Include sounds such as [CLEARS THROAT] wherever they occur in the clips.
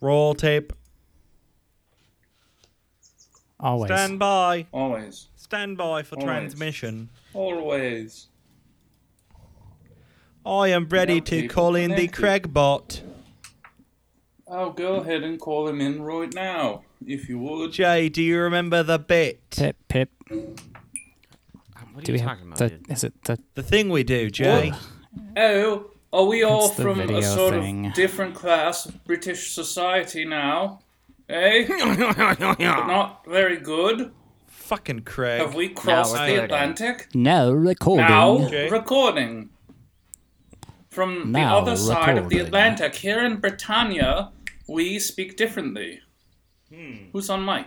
Roll tape. Always. Stand by. Always. Stand by for Always. transmission. Always. I am ready to call in the connected. Craig bot. Oh, go ahead and call him in right now, if you would. Jay, do you remember the bit? Pip, pip. What are Do you we have talking about, the? dude? Is it the? The thing we do, Jay. Oh, are we all It's from a sort thing. of different class of British society now? Eh? but [LAUGHS] not very good. Fucking Craig. Have we crossed the. Atlantic? No recording. Now Okay. recording. From Now the other side of the. Atlantic, here in Britannia, we speak differently. Who's on mic?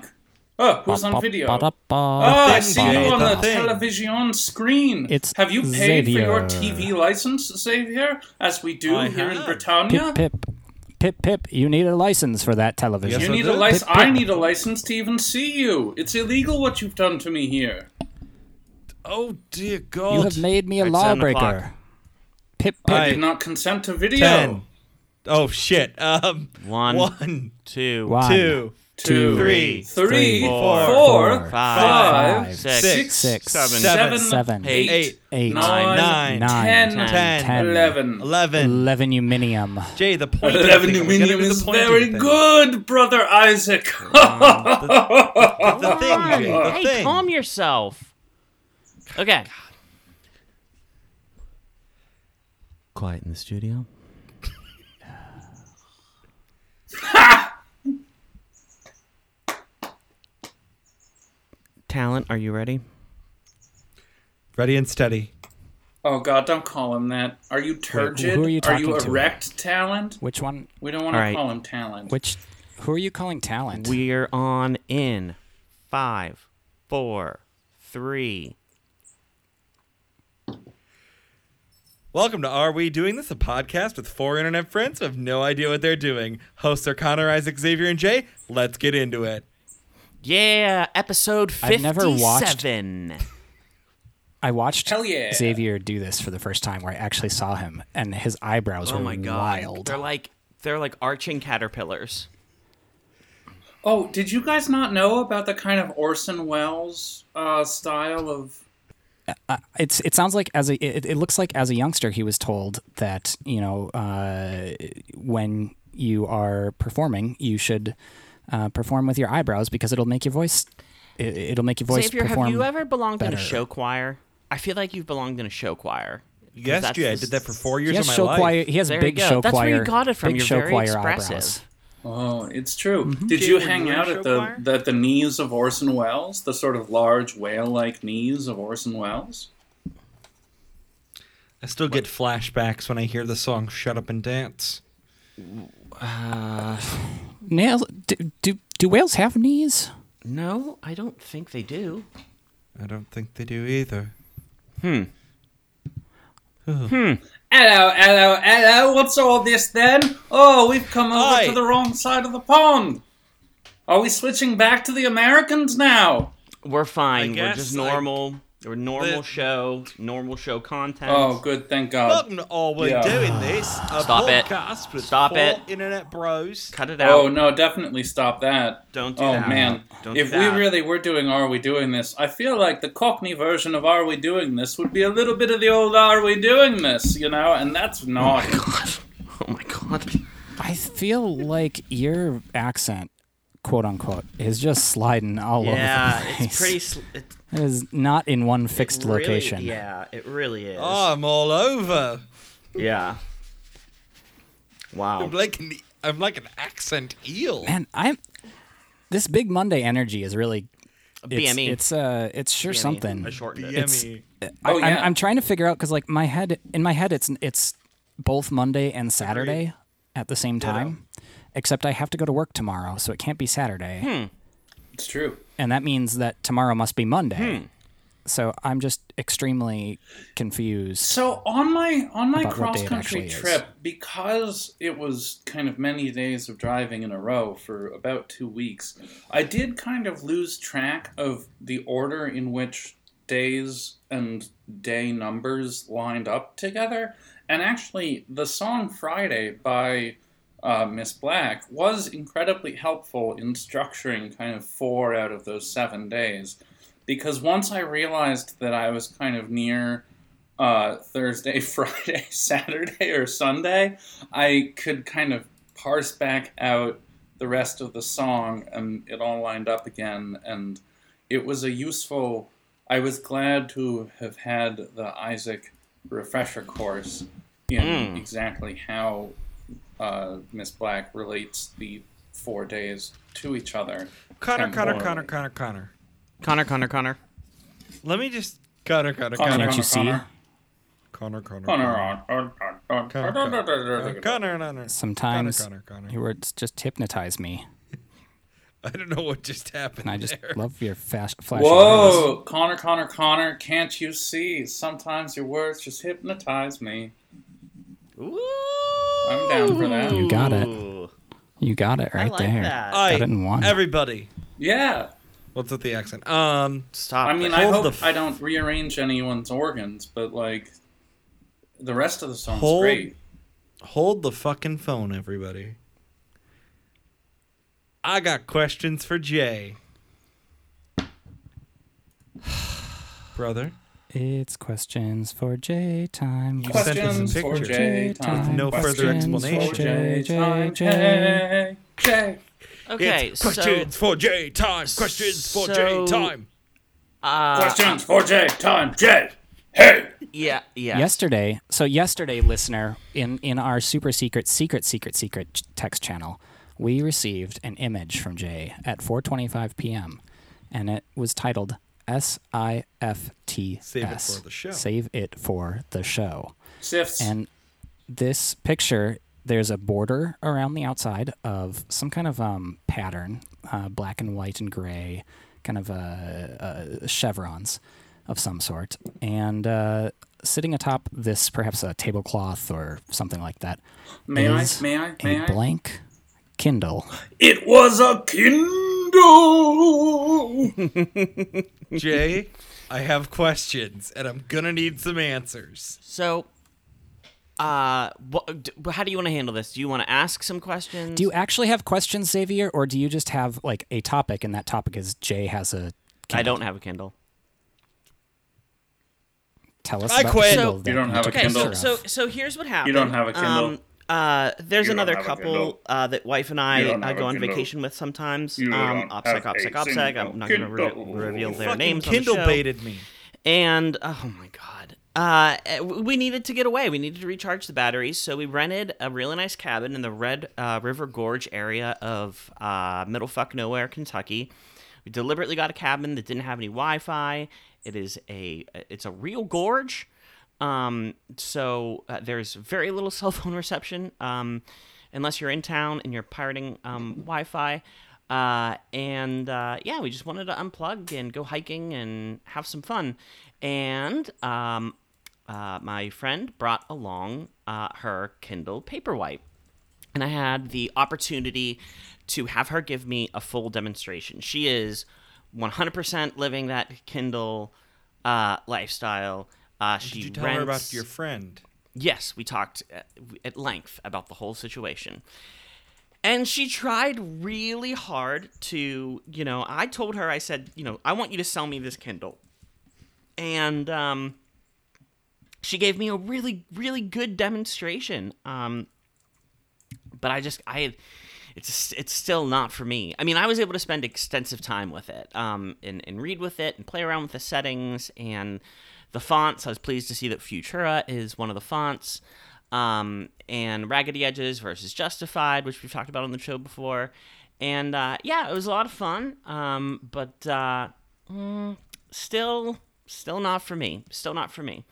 Oh, who's on video? Oh, Ba-da-ba. I see you on the the television screen. It's have you paid for your TV license, Xavier, as we do I here in. Britannia? Pip, pip, pip, pip. You need a license for that television. Yes, You need a license. Pip, pip. I need a license to even see you. It's illegal what you've done to me here. Oh dear God. You have made me a Alright, lawbreaker. Pip, pip. I did not consent to video. ten. Oh shit. Um. One, One, two, One, two, Two, three, three, four, four, four, five, five, six, six, six, seven, seven, seven, eight, eight, eight, nine, nine, nine, ten, ten, ten, eleven. eleven. eleven uminium. Jay, the point. Eleven thing. Are we gonna do aluminium the is very thing? good, brother Isaac. The thing, Jay. The hey, thing. calm yourself. Okay. Quiet in the studio. Talent, are you ready? Ready and steady. oh God, don't call him that. Are you turgid? who are you are you talking to? erect talent? Which one? We don't want to All right. call him talent. Which? Who are you calling talent? We're on in five, four, three. Welcome to Are We Doing This, a podcast with four internet friends who have no idea what they're doing. Hosts are Connor, Isaac, Xavier, and Jay. Let's get into it. Yeah, episode I've fifty-seven. never watched- I watched Hell yeah. Xavier do this for the first time, where I actually saw him, and his eyebrows Oh were my god, wild. they're like they're like arching caterpillars. Oh, did you guys not know about the kind of Orson Welles uh, style of? it's it sounds like as a it, it looks like as a youngster he was told that you know uh, when you are performing you should uh, perform with your eyebrows because it'll make your voice it, it'll make your voice Xavier, have you ever belonged in a show choir? I feel like you've belonged in a show choir. Yes, that's Jay. I did that for four years he has of my show life. choir he has There big you go. show That's choir where you got it from. big You're show very choir expressive. eyebrows Oh, it's true. Mm-hmm. Did Jay, you were hang out at the, choir? the the knees of Orson Welles, the sort of large whale-like knees of Orson Welles? I still get flashbacks when I hear the song "Shut Up and Dance." Nails do, do do whales have knees No, I don't think they do. I don't think they do either. Hmm. Hmm. Hello, hello, hello. What's all this then? Oh, we've come over Hi. to the wrong side of the pond. Are we switching back to the Americans now? We're fine. We're guess, just like, normal. We're normal the- show, normal show content. Oh, good, thank God. Welcome to All We're Yeah. Doing This, a Stop it. podcast with Stop four it. internet bros. Cut it oh, out. Oh no, definitely stop that. Don't do oh that. man, Don't if do we really were doing Are We Doing This, I feel like the Cockney version of Are We Doing This would be a little bit of the old Are We Doing This, you know, and that's oh not. [LAUGHS] Oh my god. i feel like your accent quote unquote is just sliding all Yeah, over the place it's pretty. Sl- [LAUGHS] it, it is not in one fixed really- location Yeah, it really is. Oh, I'm all over. yeah. Wow. I'm like an, I'm like an accent eel. man i'm this big monday energy is really it's, BME. it's uh it's sure BME. something I shortened it. It's- Yummy. I, Oh, I'm, yeah. I'm trying to figure out because like my head in my head it's it's both monday and saturday at the same time except i have to go to work tomorrow so it can't be saturday Hmm. It's true. and that means that tomorrow must be monday Hmm. so i'm just extremely confused So on my on my About what day cross country actually is. trip, because it was kind of many days of driving in a row for about two weeks, I did kind of lose track of the order in which days and day numbers lined up together. And actually, the song Friday by uh, Miss Black was incredibly helpful in structuring kind of four out of those seven days. Because once I realized that I was kind of near uh, Thursday, [LAUGHS] Friday, Saturday, or Sunday, I could kind of parse back out the rest of the song and it all lined up again. And it was a useful. I was glad to have had the Isaac refresher course in Mm. exactly how uh, Miss Black relates the four days to each other. Connor, Connor, Connor, Connor, Connor, Connor, Connor, Connor. Let me just Connor, Connor, Connor. Connor, Connor, Connor. see? Connor, Connor, Connor, Connor, Connor. Sometimes your words just hypnotize me. I don't know what just happened. I just there. love your fast flash. Whoa, eyes. Connor, Connor, Connor! Can't you see? Sometimes your words just hypnotize me. Ooh. I'm down for that. You got it. You got it I right like there. that. Aye, Got it in one. everybody. Yeah. What's with the accent? Um, Stop. I mean. I hope the f- I don't rearrange anyone's organs, but like, the rest of the song's Hold- great. hold the fucking phone, everybody. I got questions for Jay. [SIGHS] Brother, It's questions for J time. You sent us a Questions for picture. J With time. no further explanation. For J J, time. J. J. okay, it's questions for J time. Questions for J so- time. so uh, Questions for J time. J. Hey. yeah, yeah. Yesterday, so yesterday, listener, in in our super secret, secret, secret, secret text channel, we received an image from Jay at 4:25 p.m. and it was titled S I F T S. Save it for the show. Save it for the show. Sifts. And this picture, there's a border around the outside of some kind of um, pattern, uh, black and white and gray, kind of uh, uh, chevrons of some sort. And uh, sitting atop this, perhaps a tablecloth or something like that, may I? May I? a May I? blank Kindle. It was a Kindle. [LAUGHS] Jay, I have questions, and I'm gonna need some answers. So, uh, what, how do you want to handle this? Do you want to ask some questions? Do you actually have questions, Xavier, or do you just have like a topic, and that topic is Jay has a I don't have a Kindle. tell us I about quit. the Kindle You don't have a took Okay, Kindle. so so so here's what happened. You don't have a Kindle? Um, uh, there's You another couple uh, that wife and I uh, go on vacation with sometimes. You um, don't OPSEC, OPSEC, OPSEC. I'm not going to re- reveal their Fucking names Kindle on the show. baited me. And oh my god, uh, we needed to get away. We needed to recharge the batteries, so we rented a really nice cabin in the Red uh, River Gorge area of uh, middle fuck nowhere, Kentucky. We deliberately got a cabin that didn't have any Wi-Fi. It is a it's a real gorge, um, so uh, there's very little [LAUGHS] cell phone reception um, unless you're in town and you're pirating um, Wi-Fi. Uh, and uh, yeah, we just wanted to unplug and go hiking and have some fun. And um, uh, my friend brought along uh, her Kindle Paperwhite and I had the opportunity to have her give me a full demonstration. She is 100% living that Kindle uh, lifestyle. Uh, she Did you tell rents, her about your friend? Yes, we talked at, at length about the whole situation. And she tried really hard to, you know, I told her, I said, you know, I want you to sell me this Kindle. And um, she gave me a really, really good demonstration. Um, but I just, I, it's it's still not for me. I mean, I was able to spend extensive time with it, um, and, and read with it and play around with the settings and the fonts. I was pleased to see that Futura is one of the fonts, um, and Raggedy Edges versus Justified, which we've talked about on the show before. And uh, yeah, it was a lot of fun, um, but uh, mm, still, still not for me. Still not for me.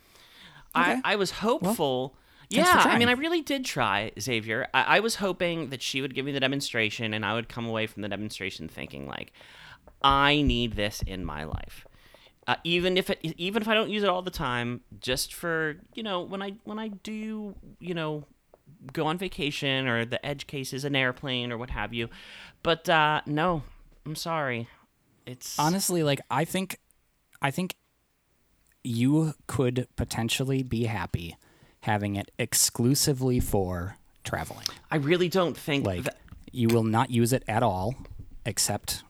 I, Okay. I was hopeful. for yeah, I mean. I really did try, Xavier. I, I was hoping that she would give me the demonstration, and I would come away from the demonstration thinking like, I need this in my life. Uh, even if it, even if I don't use it all the time, just for you know when I when I do you know go on vacation or the edge case is an airplane or what have you. But uh, no, I'm sorry. It's honestly like i think i think you could potentially be happy having it exclusively for traveling. I really don't think Like that- you will not use it at all, except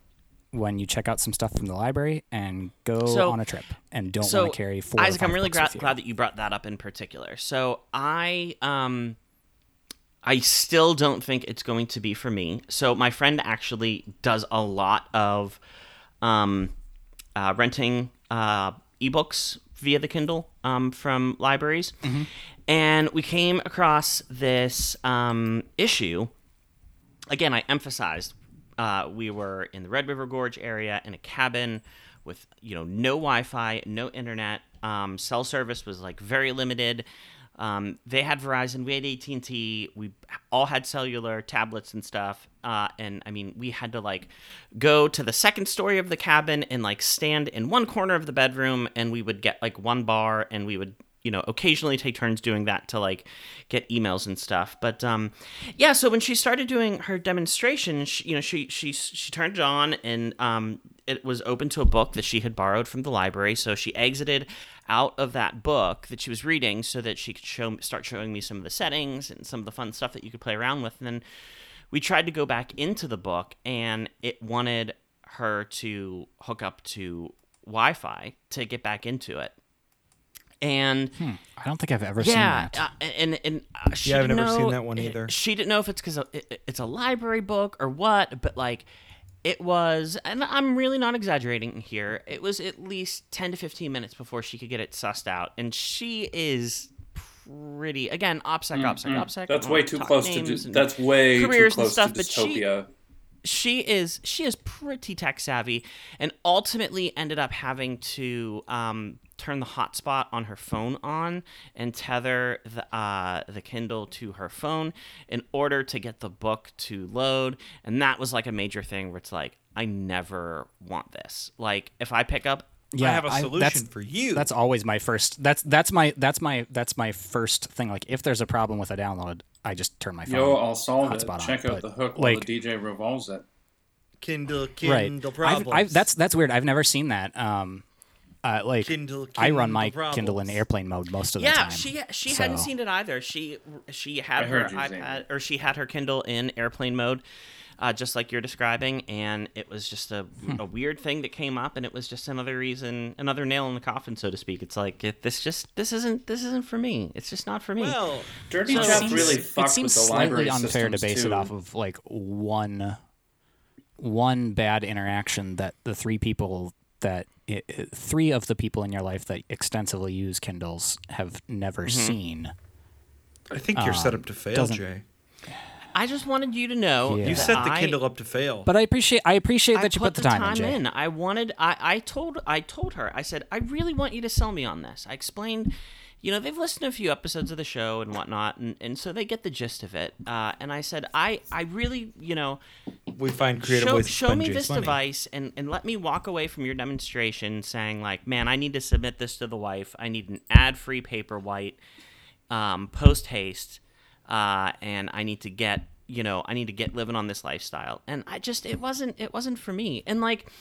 when you check out some stuff from the library and go So- on a trip and don't so want to carry four. Isaac, I'm really gra- glad that you brought that up in particular. So I um I still don't think it's going to be for me. So my friend actually does a lot of um uh, renting uh, ebooks via the Kindle um, from libraries, and we came across this um, issue again, I emphasized uh, we were in the Red River Gorge area in a cabin with you know no Wi-Fi, no internet. Um, cell service was like very limited. Um, they had Verizon, we had AT and T. We all had cellular tablets and stuff. Uh, and I mean, we had to like go to the second story of the cabin and like stand in one corner of the bedroom, and we would get like one bar, and we would you know occasionally take turns doing that to like get emails and stuff. But um yeah so when she started doing her demonstration she, you know she she she turned it on and um it was open to a book that she had borrowed from the library. So she exited out of that book that she was reading so that she could show start showing me some of the settings and some of the fun stuff that you could play around with. And then we tried to go back into the book and it wanted her to hook up to Wi-Fi to get back into it and I don't think I've ever yeah, seen that. uh, and and uh, she Yeah, I've didn't never seen that one either. She didn't know if it's because it's a library book or what, but like it was, and I'm really not exaggerating here. It was at least ten to fifteen minutes before she could get it sussed out, and she is pretty again OPSEC, OPSEC, OPSEC. Mm, That's way too close to. names Dy- and that's way too careers and close stuff, to but she- dystopia. she is she is pretty tech savvy and ultimately ended up having to um, turn the hotspot on her phone on and tether the uh, the Kindle to her phone in order to get the book to load and that was like a major thing where it's like I never want this like if I pick up yeah, I have a that's- solution for you. That's always my first. That's that's my that's my that's my first thing. Like if there's a problem with a download, I just turn my phone. Yo, I'll solve it. hotspot on, Check out the hook while like- the DJ revolves it. Kindle, right. Kindle I've. I've, that's that's weird. I've never seen that. Um, uh, like Kindle, I run my Kindle Kindle in airplane mode most of the time. yeah she she so- hadn't seen it either she she had I her ipad Xavier. or she had her kindle in airplane mode uh, just like you're describing and it was just a, Hmm. a weird thing that came up and it was just another reason another nail in the coffin so to speak it's like it, this just this isn't this isn't for me it's just not for me well, Dirty So- Jeff It really it seems with the slightly library unfair to base too. it off of like one one bad interaction that the three people that i i- three of the people in your life that extensively use Kindles have never Mm-hmm. seen. I think you're set up to fail, doesn't- Jay. i just wanted you to know Yeah. You set the I- Kindle up to fail. But I appreciate I appreciate I that you put, the time, in, Jay. in. I wanted. I, I told. I told her. I said, I really want you to sell me on this. I explained. You know, they've listened to a few episodes of the show and whatnot, and, and so they get the gist of it. Uh, and I said, I, I really, you know, we find creative show, ways to show me this money. device and, and let me walk away from your demonstration saying like man i need to submit this to the wife i need an ad-free paperwhite um, post haste uh, and i need to get you know i need to get living on this lifestyle and i just it wasn't it wasn't for me and like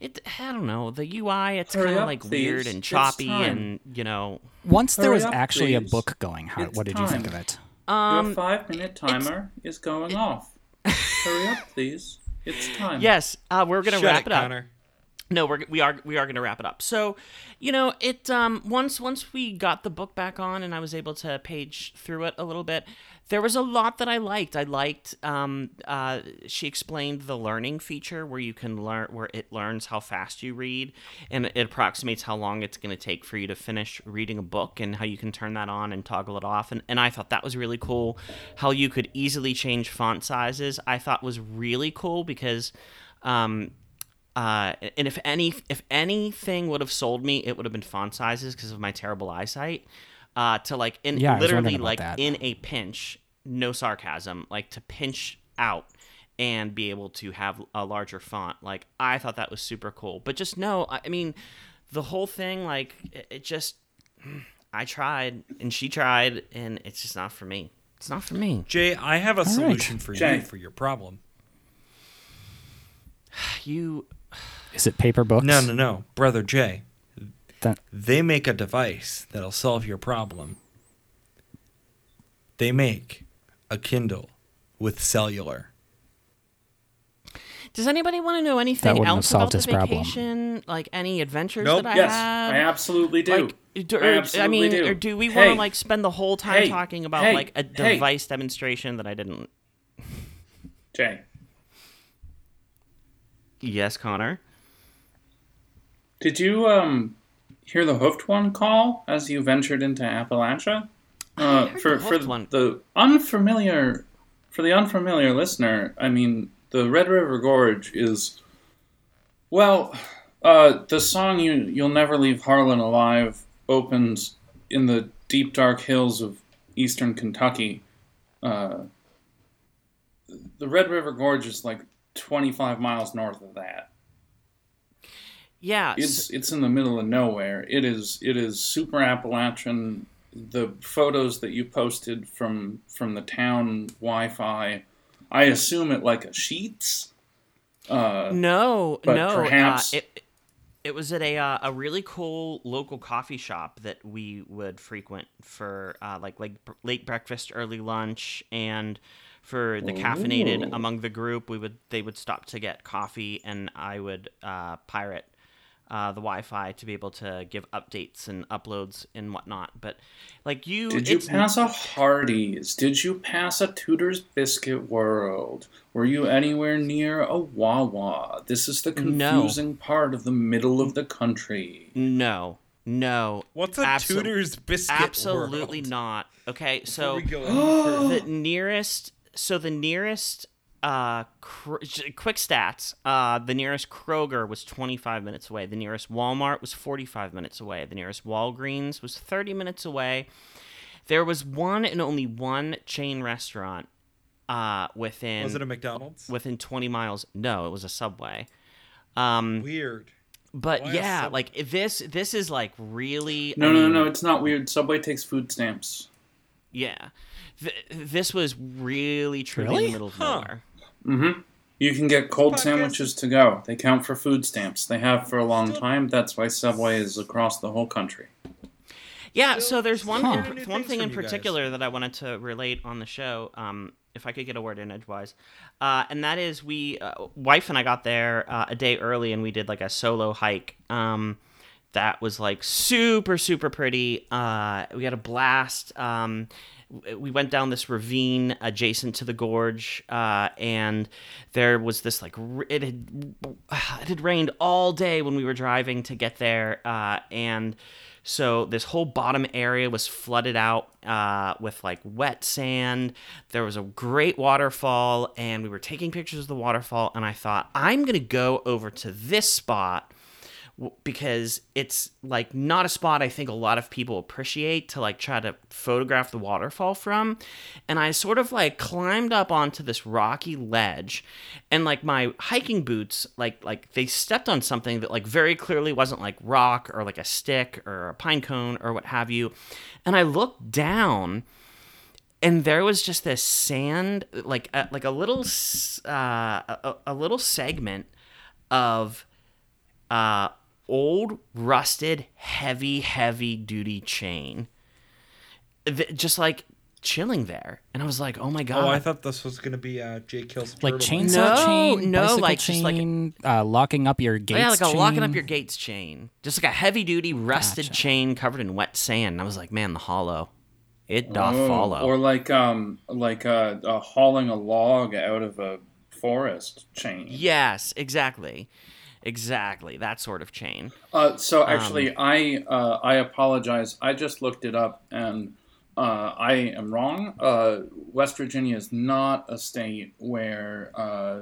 it i don't know the ui it's kind of like please. weird and choppy and you know Once there Hurry was up, actually a book going, how, It's what did you think of it? Your five minute timer is going off. Hurry up, please. It's time. yes uh, we're gonna Shut wrap it, it up Connor. No, we're we are we are going to wrap it up. So, you know, it um once once we got the book back on and I was able to page through it a little bit, there was a lot that I liked. I liked um uh she explained the learning feature where you can learn where it learns how fast you read and it approximates how long it's going to take for you to finish reading a book and how you can turn that on and toggle it off and and I thought that was really cool. How you could easily change font sizes, I thought was really cool because um uh, and if any if anything would have sold me, it would have been font sizes because of my terrible eyesight. Uh, to like in Yeah, literally like that. in a pinch, no sarcasm, like to pinch out and be able to have a larger font. Like I thought that was super cool. But just no, I I mean, the whole thing like it, it just I tried and she tried and it's just not for me. It's not for me. Jay, I have a right. solution for Jay. you for your problem. [SIGHS] You Is it paper books? No, no, no, brother Jay. That- They make a device that'll solve your problem. They make a Kindle with cellular. Does anybody want to know anything else solved about the his problem. vacation? Like any adventures Nope. that I Yes, had? I absolutely do. Like, do, I absolutely I mean, do. or do we Hey, want to like spend the whole time hey, talking about hey, like a hey. device demonstration that I didn't? Jay, Yes, Connor. did you um hear the hoofed one call as you ventured into Appalachia? Uh, for the for one. the unfamiliar for the unfamiliar listener, I mean the Red River Gorge is well, uh, the song "You You'll Never Leave Harlan Alive" opens in the deep dark hills of eastern Kentucky. Uh, the Red River Gorge is like 25 miles north of that. Yeah. It's it's in the middle of nowhere. It is it is super Appalachian. The photos that you posted from from the town Wi-Fi, I assume it like a Sheetz. Uh, No, no. perhaps- uh, it it was at a uh, a really cool local coffee shop that we would frequent for uh, like like late breakfast, early lunch, and for the caffeinated among the group, we would they would stop to get coffee, and I would uh, pirate. Uh, the Wi-Fi to be able to give updates and uploads and whatnot, but like you, did you pass a Hardee's? Did you pass a Tudor's Biscuit World? Were you anywhere near a Wawa? This is the No. confusing part of the middle of the country. No, no, What's a Absol- Tudor's biscuit? World? Absolutely world? not. Okay, so we go [GASPS] the nearest so the nearest uh cr- quick stats uh the nearest kroger was 25 minutes away the nearest walmart was 45 minutes away the nearest walgreens was 30 minutes away there was one and only one chain restaurant uh within was it a McDonald's? within 20 miles no it was a subway um Weird. but Why yeah Subway? like this this is like really No, I no, mean, no, it's not weird. Subway takes food stamps. Yeah. Th- this was really truly in the middle of Huh. nowhere. Mm-hmm. You can get cold Podcast sandwiches to go. They count for food stamps. They have for a long Still- time. That's why Subway is across the whole country. Yeah, Still- so there's one Huh. in, one thing in from guys. particular that I wanted to relate on the show. Um, if I could get a word in edgewise, uh, and that is we uh, wife and I got there uh, a day early and we did like a solo hike. Um, that was like super super pretty. Uh, we had a blast. Um, w- we went down this ravine adjacent to the gorge, uh, and there was this like it had [SIGHS] it had rained all day when we were driving to get there, uh, and so this whole bottom area was flooded out uh, with like wet sand. There was a great waterfall, and we were taking pictures of the waterfall. And I thought I'm gonna go over to this spot because it's like not a spot I think a lot of people appreciate to like try to photograph the waterfall from. And I sort of like climbed up onto this rocky ledge and like my hiking boots like like they stepped on something that like very clearly wasn't like rock or like a stick or a pine cone or what have you. And I looked down and there was just this sand like a, like a little uh, a, a little segment of uh, old rusted heavy heavy duty chain Th- just like chilling there and i was like oh my god Oh, I thought this was gonna be uh, Jake kills Like Turtle. chainsaw No, chain, no, bicycle like, just like- uh, locking up your gates. yeah, like a locking up your gates chain, just like a heavy duty rusted Gotcha. chain covered in wet sand. And I was like, man, the hollow, it doth Oh, follow. Or like um like uh, uh, hauling a log out of a forest chain. yes, exactly, exactly that sort of chain. Uh, so actually, I uh, I apologize. I just looked it up, and uh, I am wrong. Uh, West Virginia is not a state where uh,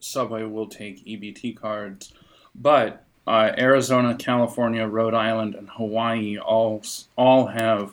Subway will take EBT cards, but uh, Arizona, California, Rhode Island, and Hawaii all all have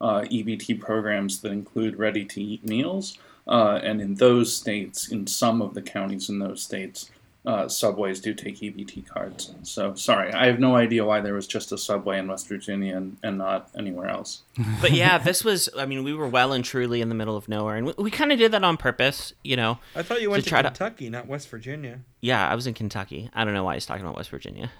uh, EBT programs that include ready-to-eat meals. Uh, and in those states, in some of the counties in those states, uh, subways do take EBT cards. So sorry, I have no idea why there was just a subway in West Virginia and, and not anywhere else. [LAUGHS] But yeah, this was. I mean, we were well and truly in the middle of nowhere, and we, we kind of did that on purpose. You know. I thought you went to to, try to- Kentucky, not West Virginia. Yeah, I was in Kentucky. I don't know why he's talking about West Virginia.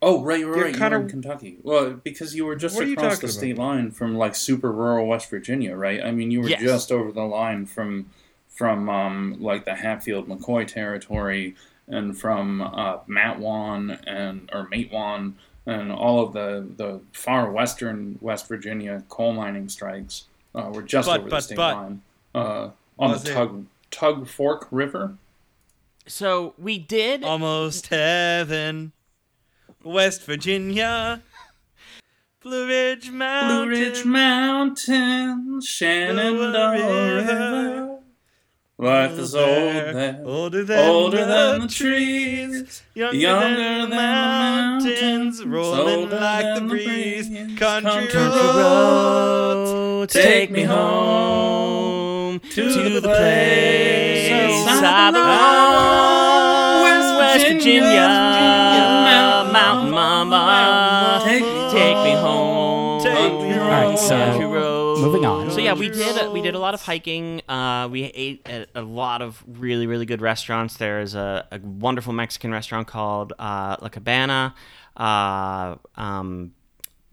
Oh, right, right, You're right. You kinda- were in Kentucky. Well, because you were just What across talking the about? state line from like super rural West Virginia, right? I mean, you were Yes. just over the line from from um, like the Hatfield McCoy territory and from uh, Matwan and or Matewan and all of the the far western West Virginia coal mining strikes uh, were just But- over but- the state but- line uh, on Was the it- Tug Tug Fork River. So we did. Almost heaven, West Virginia, Blue Ridge Blue Ridge Mountain, Shenandoah River. River. Life is old there, older than, older than the trees, younger, younger than, than the mountains, rolling like the breeze. Country, Country roads, take me home to, to the place I belong. West Virginia, Virginia, Mountain Mama, Take take me me home. Take me home. All right, so. Moving on. So yeah, we did we did a lot of hiking. Uh, we ate at a lot of really really good restaurants. There is a, a wonderful Mexican restaurant called uh, La Cabana. Uh, um,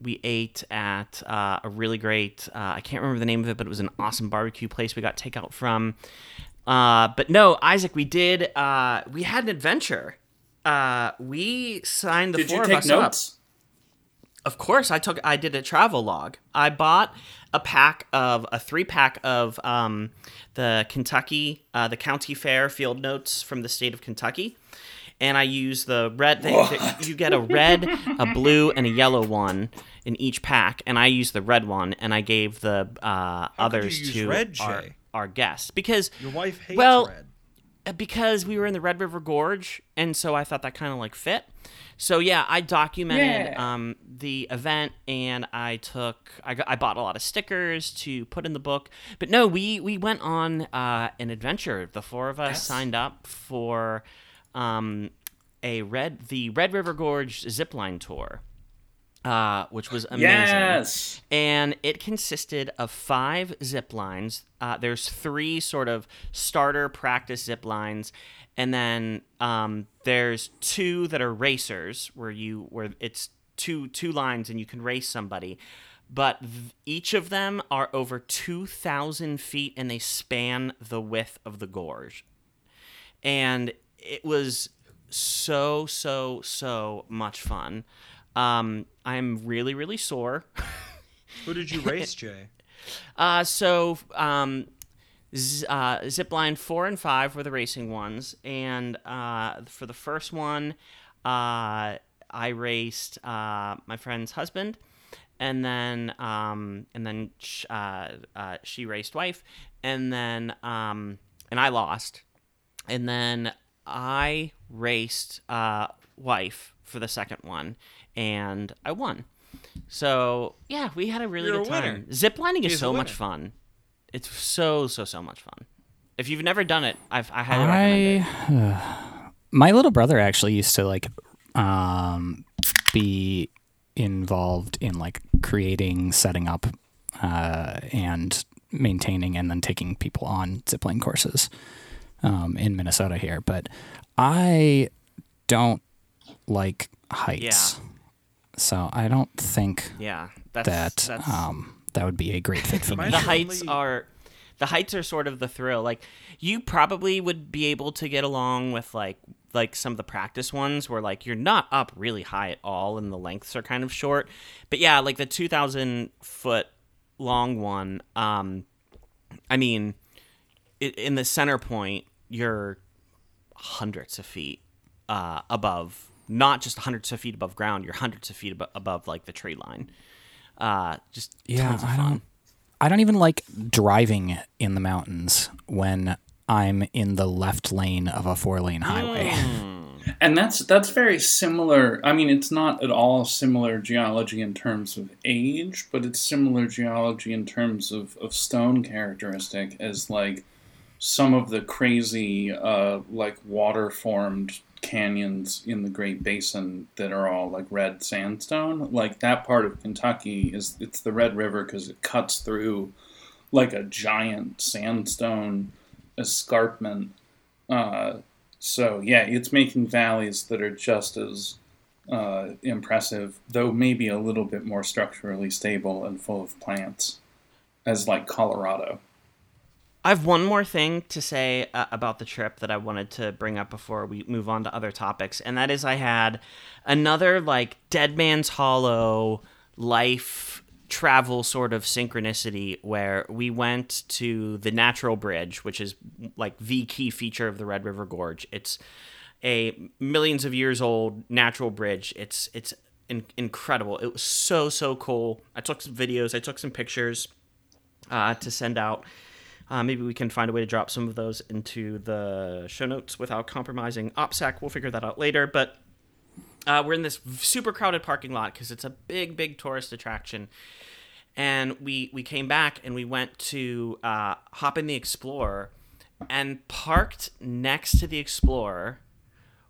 we ate at uh, a really great uh, I can't remember the name of it, but it was an awesome barbecue place we got takeout from. Uh, but no, Isaac, we did. Uh, we had an adventure. Uh, we signed the Did four you of take us up. Of course, I took. I did a travel log. I bought a pack of a three pack of um, the Kentucky, uh, the County Fair field notes from the state of Kentucky, and I used the red. They, they- you get a red, a blue, and a yellow one in each pack, and I used the red one, and I gave the uh, others use to red, our, our guests because Your wife hates Well, red. uh, because we were in the Red River Gorge, and so I thought that kind of like fit. So yeah, I documented Yeah. um, the event, and I took I, got, I bought a lot of stickers to put in the book. But no, we we went on uh, an adventure. The four of us signed up for um, a red the Red River Gorge zipline tour. Uh, which was amazing Yes. and it consisted of five zip lines. Uh, there's three sort of starter practice zip lines, and then um, there's two that are racers, where you where it's two two lines and you can race somebody. But th- each of them are over two thousand feet, and they span the width of the gorge. And it was so so so much fun. Um, I'm really really sore. Who did you [LAUGHS] race, Jay? Uh, so um, z- uh, zipline four and five were the racing ones, and uh, for the first one, uh, I raced uh, my friend's husband, and then um, and then sh- uh, uh, she raced wife, and then um, and I lost, and then I raced uh, wife for the second one, and I won. So yeah, we had a really You're good a winner. time. Ziplining is He's so much fun. It's so so so much fun. If you've never done it, I've, I highly recommend it. I my little brother actually used to like um be involved in like creating, setting up, uh, and maintaining, and then taking people on zipline courses um, in Minnesota here. But I don't like heights, so I don't think Yeah, that's that that's um, that would be a great fit for me. The heights are the heights are sort of the thrill. Like you probably would be able to get along with like like some of the practice ones where like you're not up really high at all and the lengths are kind of short. But yeah, like the 2000 foot long one um I mean i in the center point you're hundreds of feet uh above not just hundreds of feet above ground, you're hundreds of feet abo- above like the tree line. Uh just Yeah, tons of I fun. don't. I don't even like driving in the mountains when I'm in the left lane of a four lane highway. [LAUGHS] And that's that's very similar. I mean, it's not at all similar geology in terms of age, but it's similar geology in terms of, of stone characteristic as like some of the crazy uh, like water formed canyons in the Great Basin that are all like red sandstone. Like that part of Kentucky is it's the Red River because it cuts through like a giant sandstone escarpment. Uh, so yeah, it's making valleys that are just as uh, impressive, though maybe a little bit more structurally stable and full of plants, as like Colorado. I have one more thing to say uh, about the trip that I wanted to bring up before we move on to other topics, and that is I had another like Dead Man's Hollow life travel sort of synchronicity where we went to the Natural Bridge, which is like the key feature of the Red River Gorge. It's a millions of years old natural bridge. It's it's in- incredible. It was so so cool. I took some videos. I took some pictures uh, to send out. Uh, maybe we can find a way to drop some of those into the show notes without compromising OPSEC. We'll figure that out later. But uh, we're in this super crowded parking lot because it's a big, big tourist attraction. And we we came back and we went to uh, hop in the Explorer, and parked next to the Explorer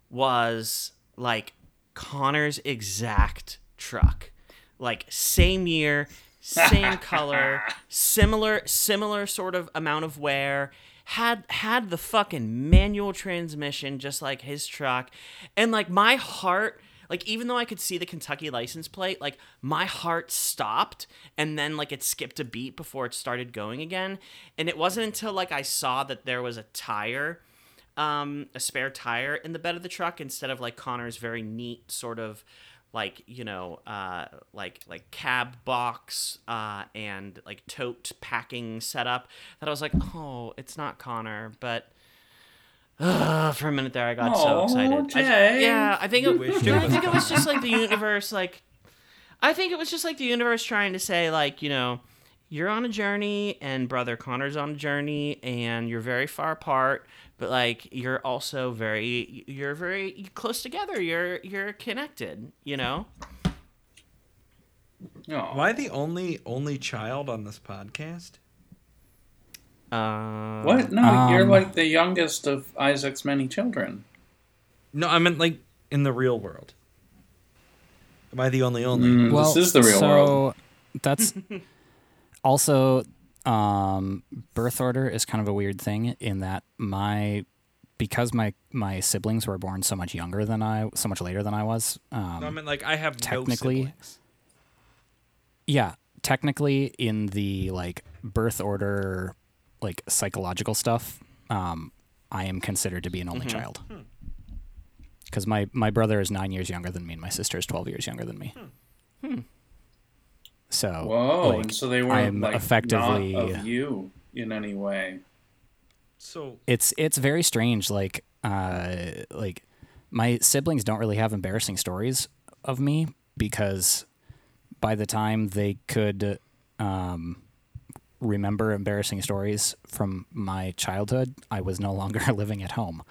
was like Connor's exact truck, like same year, same [LAUGHS] color, similar similar sort of amount of wear. Had had the fucking manual transmission just like his truck, and like my heart, like even though I could see the Kentucky license plate, like my heart stopped, and then like it skipped a beat before it started going again. And it wasn't until like I saw that there was a tire um, a spare tire in the bed of the truck instead of like Connor's very neat sort of like you know uh, like like cab box uh, and like tote packing setup that I was like oh it's not Connor but uh, for a minute there I got so excited. I- yeah I think it, wished it I think it was just like the universe like I think it was just like the universe trying to say like you know you're on a journey and brother Connor's on a journey and you're very far apart but like you're also very you're very close together you're you're connected you know. Am I the only only child on this podcast? uh What? No, you're Um, like the youngest of Isaac's many children. No, I meant like in the real world. Am I the only only? Mm, Well, this is the real so world. That's [LAUGHS] also um, birth order is kind of a weird thing in that my because my my siblings were born so much younger than I, so much later than I was. Um, No, I mean like I have technically- no yeah, technically in the like birth order, like psychological stuff, um, I am considered to be an only child. Because my, my brother is nine years younger than me, and my sister is twelve years younger than me. So, Whoa, like, and so they were I'm like effectively- not of you in any way. So it's it's very strange. Like, uh, like my siblings don't really have embarrassing stories of me because by the time they could um, remember embarrassing stories from my childhood, I was no longer [LAUGHS] living at home.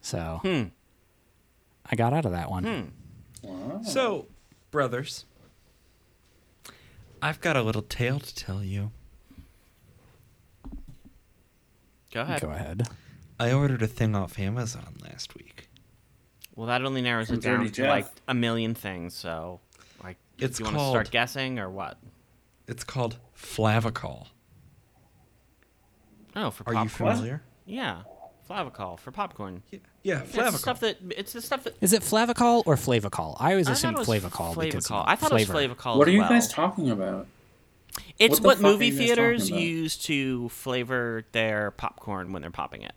So I got out of that one. Wow. so brothers, I've got a little tale to tell you. go ahead Go ahead. I ordered a thing off Amazon last week. well that only narrows From it down Dirty to Jeff. like a million things so like It's do you want to start guessing or what It's called Flavacol. oh for Are you popcorn familiar? yeah flavacol for popcorn Yeah, yeah it's the stuff that it's the stuff that Is it Flavacol or Flavacol? I always I assumed thought it was Flavacol because Flavacol. I thought flavor. it was Flavacol. What as are you well. guys talking about? It's What the what, fuck are movie you guys theaters talking about? use to flavor their popcorn when they're popping it.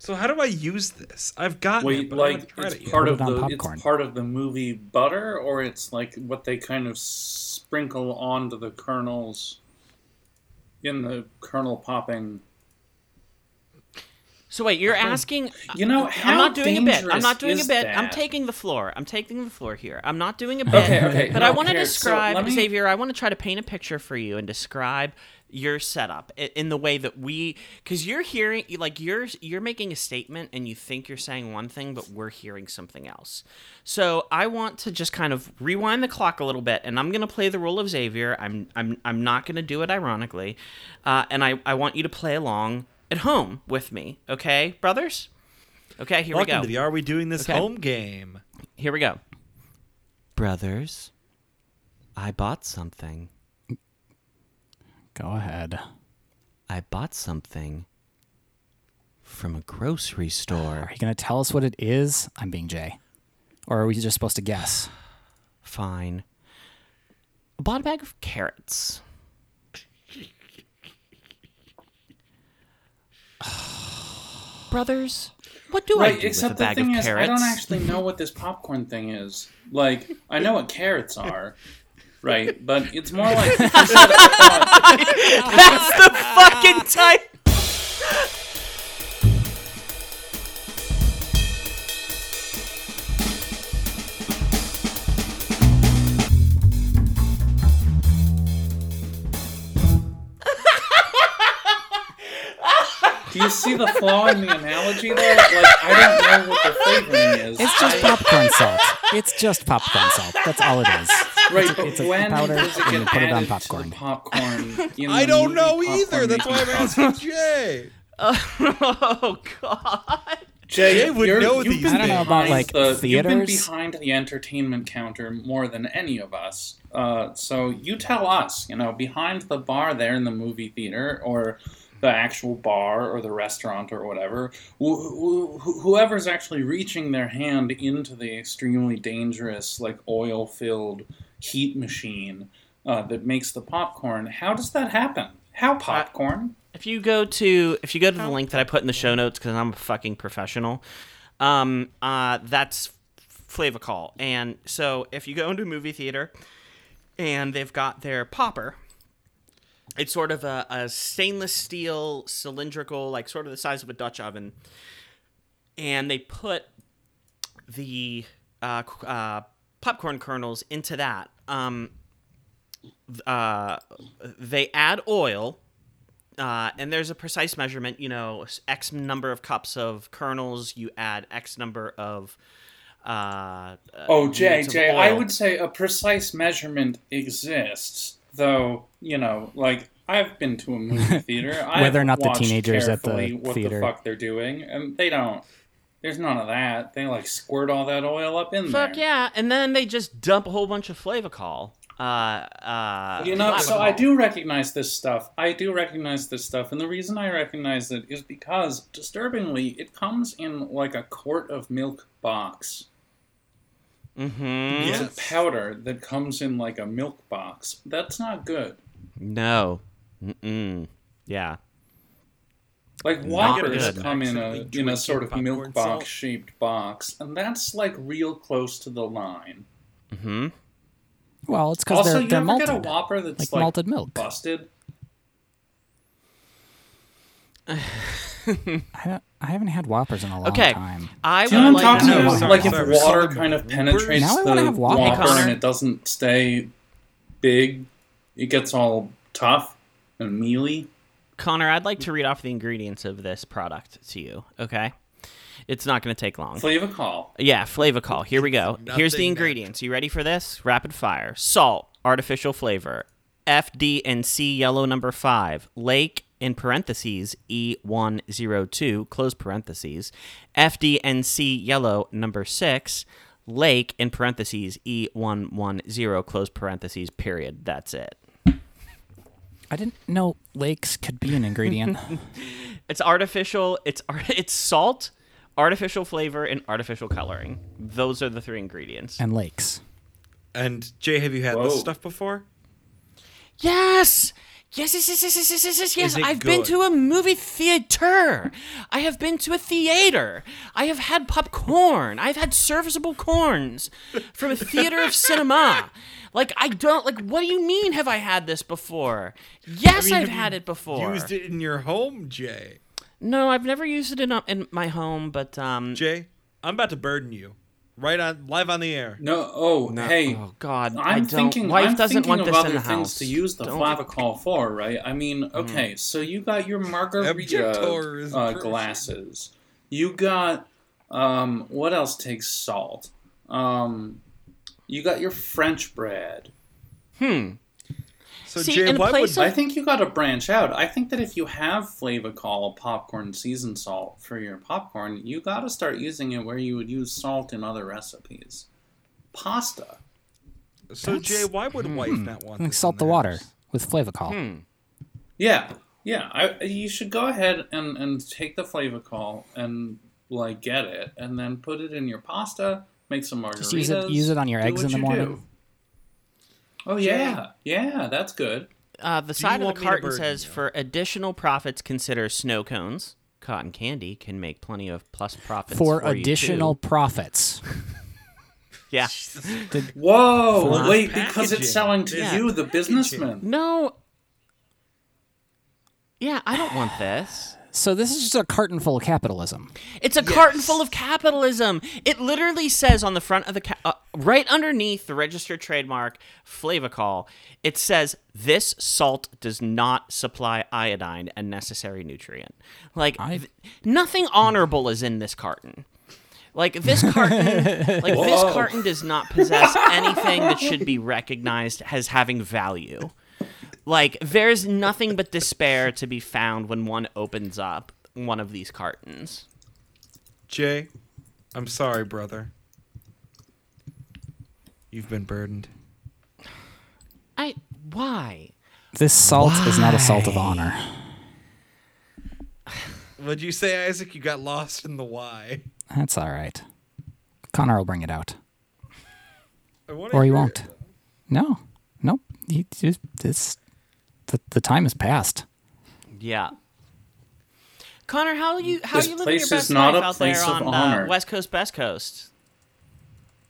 So how do I use this? I've gotten it, Wait, but like it's it yet. part Put of it on the popcorn. it's part of the movie butter, or it's like what they kind of sprinkle onto the kernels in the kernel popping. So wait, you're asking? You know, how I'm not doing a bit. I'm not doing a bit. I'm taking the floor. I'm taking the floor here. I'm not doing a bit. Okay, okay, But no, I want to here, so describe me- Xavier. I want to try to paint a picture for you and describe your setup in the way that we because you're hearing like you're you're making a statement and you think you're saying one thing but we're hearing something else so i want to just kind of rewind the clock a little bit and i'm going to play the role of xavier i'm i'm, I'm not going to do it ironically uh, and I, I want you to play along at home with me okay brothers okay here Welcome we go to the Are We Doing This Okay. home game? here we go brothers i bought something Go ahead. I bought something from a grocery store. Are you going to tell us what it is? I'm being Jay. or are we just supposed to guess? Fine. I bought a bag of carrots. Brothers, what do I do except with a the thing of is, carrots? I don't actually know what this popcorn thing is. Like, I know what carrots are, right? But it's more like if you said, That's the fucking you see the flaw in the analogy there? Like, I don't know what the flavoring is. It's just popcorn salt. It's just popcorn salt. That's all it is. right, but it's a when powder, does it and you get put it on popcorn. Popcorn [LAUGHS] I don't movie know either. That's why I'm asking Jay. [LAUGHS] Oh god. Jay, Jay would you're, know you've these been I don't know about, like, the, You've been behind the entertainment counter more than any of us. Uh, so you tell us, you know, behind the bar there in the movie theater or the actual bar or the restaurant or whatever, wh- wh- whoever's actually reaching their hand into the extremely dangerous, like oil-filled heat machine uh, that makes the popcorn, how does that happen? How popcorn? If you go to if you go to the link that I put in the show notes because I'm a fucking professional, um, uh, that's Flavacol. And so if you go into a movie theater and they've got their popper, it's sort of a, a stainless steel cylindrical, like sort of the size of a Dutch oven, and they put the uh, uh, popcorn kernels into that. Um, uh, they add oil uh, and there's a precise measurement. You know, X number of cups of kernels. You add X number of. Uh, Oh, Jay, Jay, I would say a precise measurement exists, though, you know, like, I've been to a movie [LAUGHS] theater. I've Whether or not the teenagers at the carefully what theater- the fuck they're doing, and they don't. There's none of that. They, like, squirt all that oil up in Fuck there. Fuck yeah! And then they just dump a whole bunch of Flavacol. Uh, uh, You know, so I do recognize this stuff. I do recognize this stuff, and the reason I recognize it is because, disturbingly, it comes in like a quart of milk box. Mhm. It's a powder that comes in like a milk box. That's not good. No. Mm-mm. Yeah. Like Whoppers come in a in a sort of milk salt. box shaped box, and that's like real close to the line. Mm-hmm. Well, it's because Also, they're you they're ever malted, get a Whopper that's like like, malted milk. busted? I, don't, I haven't had Whoppers in a long Okay. time. I Do you know would what I'm like talking to. know. about? Like if sorry, water sorry. kind of penetrates Now I the wanna have Whopper. Whopper and it doesn't stay big, it gets all tough and mealy. Connor, I'd like to read off the ingredients of this product to you. Okay. It's not going to take long. Flavacol. Yeah, Flavacol. Here we go. Here's the nothing ingredients. You ready for this? Rapid fire. Salt, artificial flavor. FD and C yellow number 5. Lake in parentheses E102 close parentheses. FDNC yellow number 6. Lake in parentheses E110 close parentheses period. That's it. I didn't know lakes could be an ingredient. [LAUGHS] It's artificial. It's ar- [LAUGHS] it's salt, artificial flavor, and artificial coloring. Those are the three ingredients. and lakes. And Jay, have you had Whoa. this stuff before? Yes. Yes, yes, yes, yes, yes, yes, yes, yes. I've good? been to a movie theater. I have been to a theater. I have had popcorn. I've had serviceable corns from a theater of cinema. Like I don't like. What do you mean? Have I had this before? Yes, I have had it before. Used it in your home, Jay. No, I've never used it in uh, in my home, but um. Jay, I'm about to burden you right on live on the air. No, oh, hey. oh God, I'm I don't. thinking. Wife I'm doesn't thinking want of this other in the things house. to use the Don't- flavacol for, right? I mean, okay, so you got your margarita Objector is uh, person. glasses. You got um, what else takes salt? Um, you got your French bread. Hmm. So See, Jay, in why place would I think you got to branch out. I think that if you have flavacol popcorn seasoned salt for your popcorn, you got to start using it where you would use salt in other recipes. Pasta. so That's- Jay, why would wife Hmm. not want Like salt the their water with flavacol. Hmm. Yeah, yeah. I, you should go ahead and, and take the flavacol and like get it, and then put it in your pasta, Make some margaritas. Just use it- use it on your eggs in the morning. do. Oh yeah, yeah, that's good. Uh, the side of the carton says, you? "For additional profits, consider snow cones. Cotton candy can make plenty of plus profits For for you, additional too." profits. [LAUGHS] Yeah. [LAUGHS] Whoa, wait, packaging. because it's selling to Yeah. you, the businessman. No. Yeah, I don't want this. So this is just a carton full of capitalism. It's a carton full of capitalism. It literally says on the front of the ca- uh, right underneath the registered trademark Flavacol, it says this salt does not supply iodine, a necessary nutrient. Like th- nothing honorable is in this carton. Like this [LAUGHS] carton, like this carton does not possess anything that should be recognized as having value. Like there's nothing but despair to be found when one opens up one of these cartons. Jay, I'm sorry, brother. You've been burdened. [SIGHS] I why? This salt is not a salt of honor. [SIGHS] What'd you say, Isaac? You got lost in the why. That's all right. Connor will bring it out, I or he won't. it. No, nope. He just this. The, the time has passed. Yeah. Connor, how do you how This you living your best is not life a out place there of on honor. uh, West Coast, Best Coast?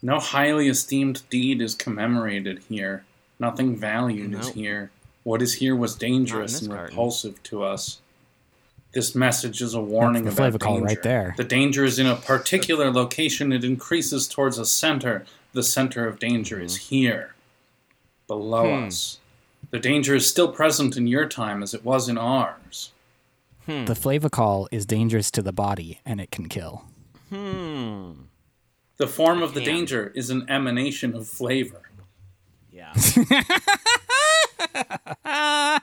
No highly esteemed deed is commemorated here. Nothing valued is here. What is here was dangerous and garden. repulsive to us. This message is a warning That's the about danger. right there. The danger is in a particular location. It increases towards a center. The center of danger is here, below us. The danger is still present in your time as it was in ours. The Flavacol is dangerous to the body and it can kill. Hmm. The form of the Can. danger is an emanation of flavor. Yeah. I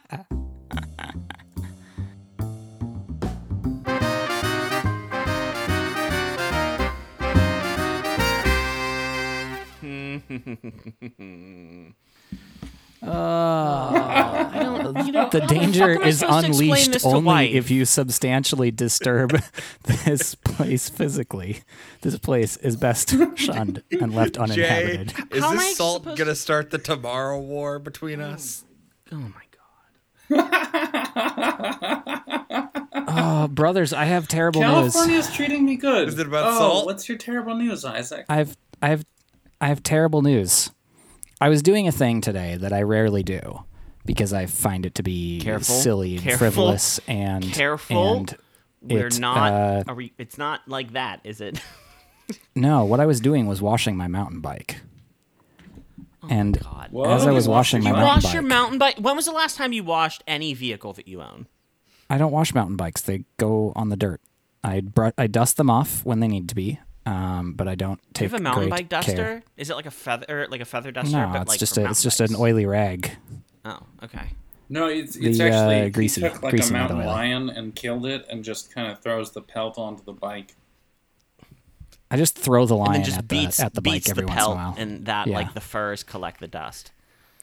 [LAUGHS] don't. [LAUGHS] You know, The danger fuck is supposed to explain unleashed only wife? if you substantially disturb [LAUGHS] this place physically. This place is best [LAUGHS] shunned and left Jay, uninhabited. is How this salt supposed gonna start the tomorrow war between oh. us? Oh my god. Oh, brothers, I have terrible news. California's treating me good. Is it about oh, salt? What's your terrible news, Isaac? I've I've I have terrible news. I was doing a thing today that I rarely do because I find it to be Careful. silly and Careful. frivolous [LAUGHS] and Careful. and We're it, not. uh, are we, it's not like that, is it? [LAUGHS] no, what I was doing was washing my mountain bike. and God. As I was washing my your You mountain wash your bike, mountain bike. When was the last time you washed any vehicle that you own? I don't wash mountain bikes. They go on the dirt. I br- I dust them off when they need to be, um, but I don't Do you take have a mountain bike duster? care. Is it like a feather, like a feather duster? No, but it's like just a, it's mountain just an oily rag. Oh, okay. No, it's it's The, uh, actually he greasy- took like greasy a mountain metal lion and killed it, and just kind of throws the pelt onto the bike. I just throw the And lion then just at beats the at the beats bike every the once in a pelt, while. and that Yeah. like the furs collect the dust.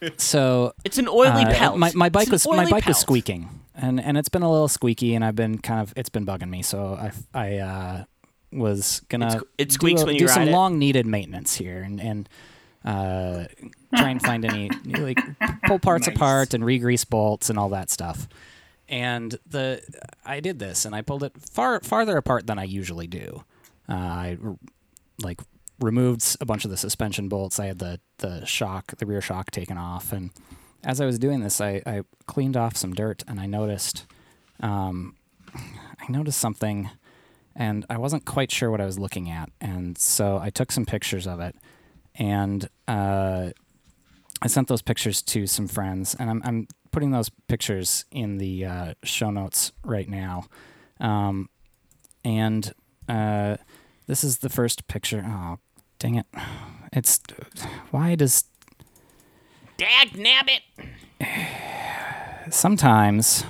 [LAUGHS] So It's an oily uh, pelt. My, my bike It's was my oily bike was squeaking, and and it's been a little squeaky, and I've been kind of it's been bugging me. So I I uh, was gonna It's- it do squeaks a- when you do some ride it? long needed maintenance here, and and uh, try and find any [LAUGHS] like pull parts Nice. apart and re-grease bolts and all that stuff. And the I did this, and I pulled it far farther apart than I usually do. Uh, I r- like removed a bunch of the suspension bolts. I had the the shock, the rear shock taken off, and as I was doing this, I, I cleaned off some dirt, and I noticed, um, I noticed something, and I wasn't quite sure what I was looking at, and so I took some pictures of it, and uh, I sent those pictures to some friends, and I'm I'm putting those pictures in the uh, show notes right now, um, and uh, this is the first picture. Oh, dang it! It's why does Dag nabbit. sometimes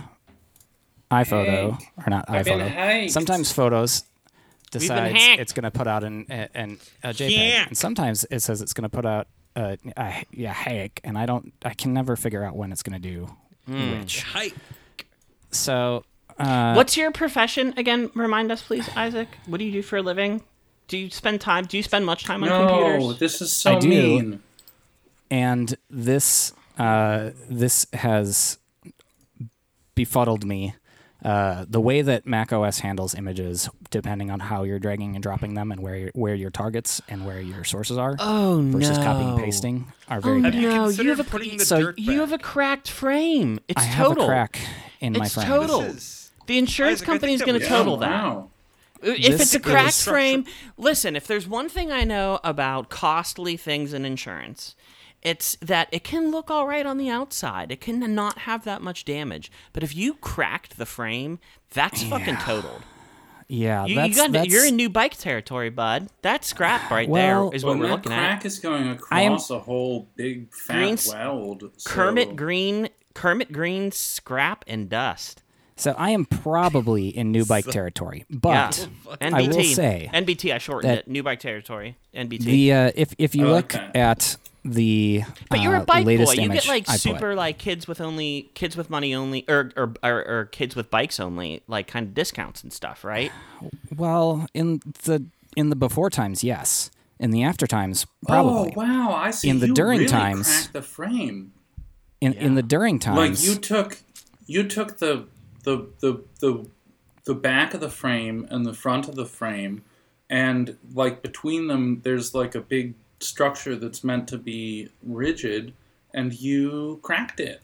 iPhoto or not I've iPhoto. Sometimes photos been decides it's going to put out an an a JPEG, Yeah. and sometimes it says it's going to put out a, a yeah hack, and I don't I can never figure out when it's going to do which. Hi. So uh, What's your profession again? Remind us, please, Isaac. What do you do for a living? Do you spend time? Do you spend much time on No, computers? No, this is so I do. mean. and this uh, this has befuddled me. Uh, the way that Mac OS handles images, depending on how you're dragging and dropping them, and where your, where your targets and where your sources are, Oh versus no! copying and pasting, are very Oh bad. Have you no! You have a the so you have a cracked frame. It's I have total. a crack in my It's frame. total. Is- The insurance Isaac, I think company's going to total that. wow. If This it's a is- cracked frame, listen, if there's one thing I know about costly things in insurance, it's that it can look all right on the outside. It can not have that much damage. But if you cracked the frame, that's fucking totaled. Yeah, You, that's, you got, that's you're in new bike territory, bud. That scrap right Well- there, is what When we're that looking crack at. is going I am- across a whole big fat Green's- weld. so- Kermit Green, Kermit Green scrap and dust. so I am probably in new bike [LAUGHS] territory, but yeah. NBT. I will say NBT. I shortened it. New bike territory. NBT. the uh, if if you I look like that. at the But you're uh, a bike boy. latest You get like I put, super like kids with only kids with money only or or, or or kids with bikes only like kind of discounts and stuff, right? [SIGHS] Well, in the in the before times, yes. In the after times, probably. Oh wow! I see. In the you during really times- cracked the frame. in in the during times, Like you took, you took the the the the the back of the frame and the front of the frame, and like between them, there's like a big structure that's meant to be rigid, and you cracked it.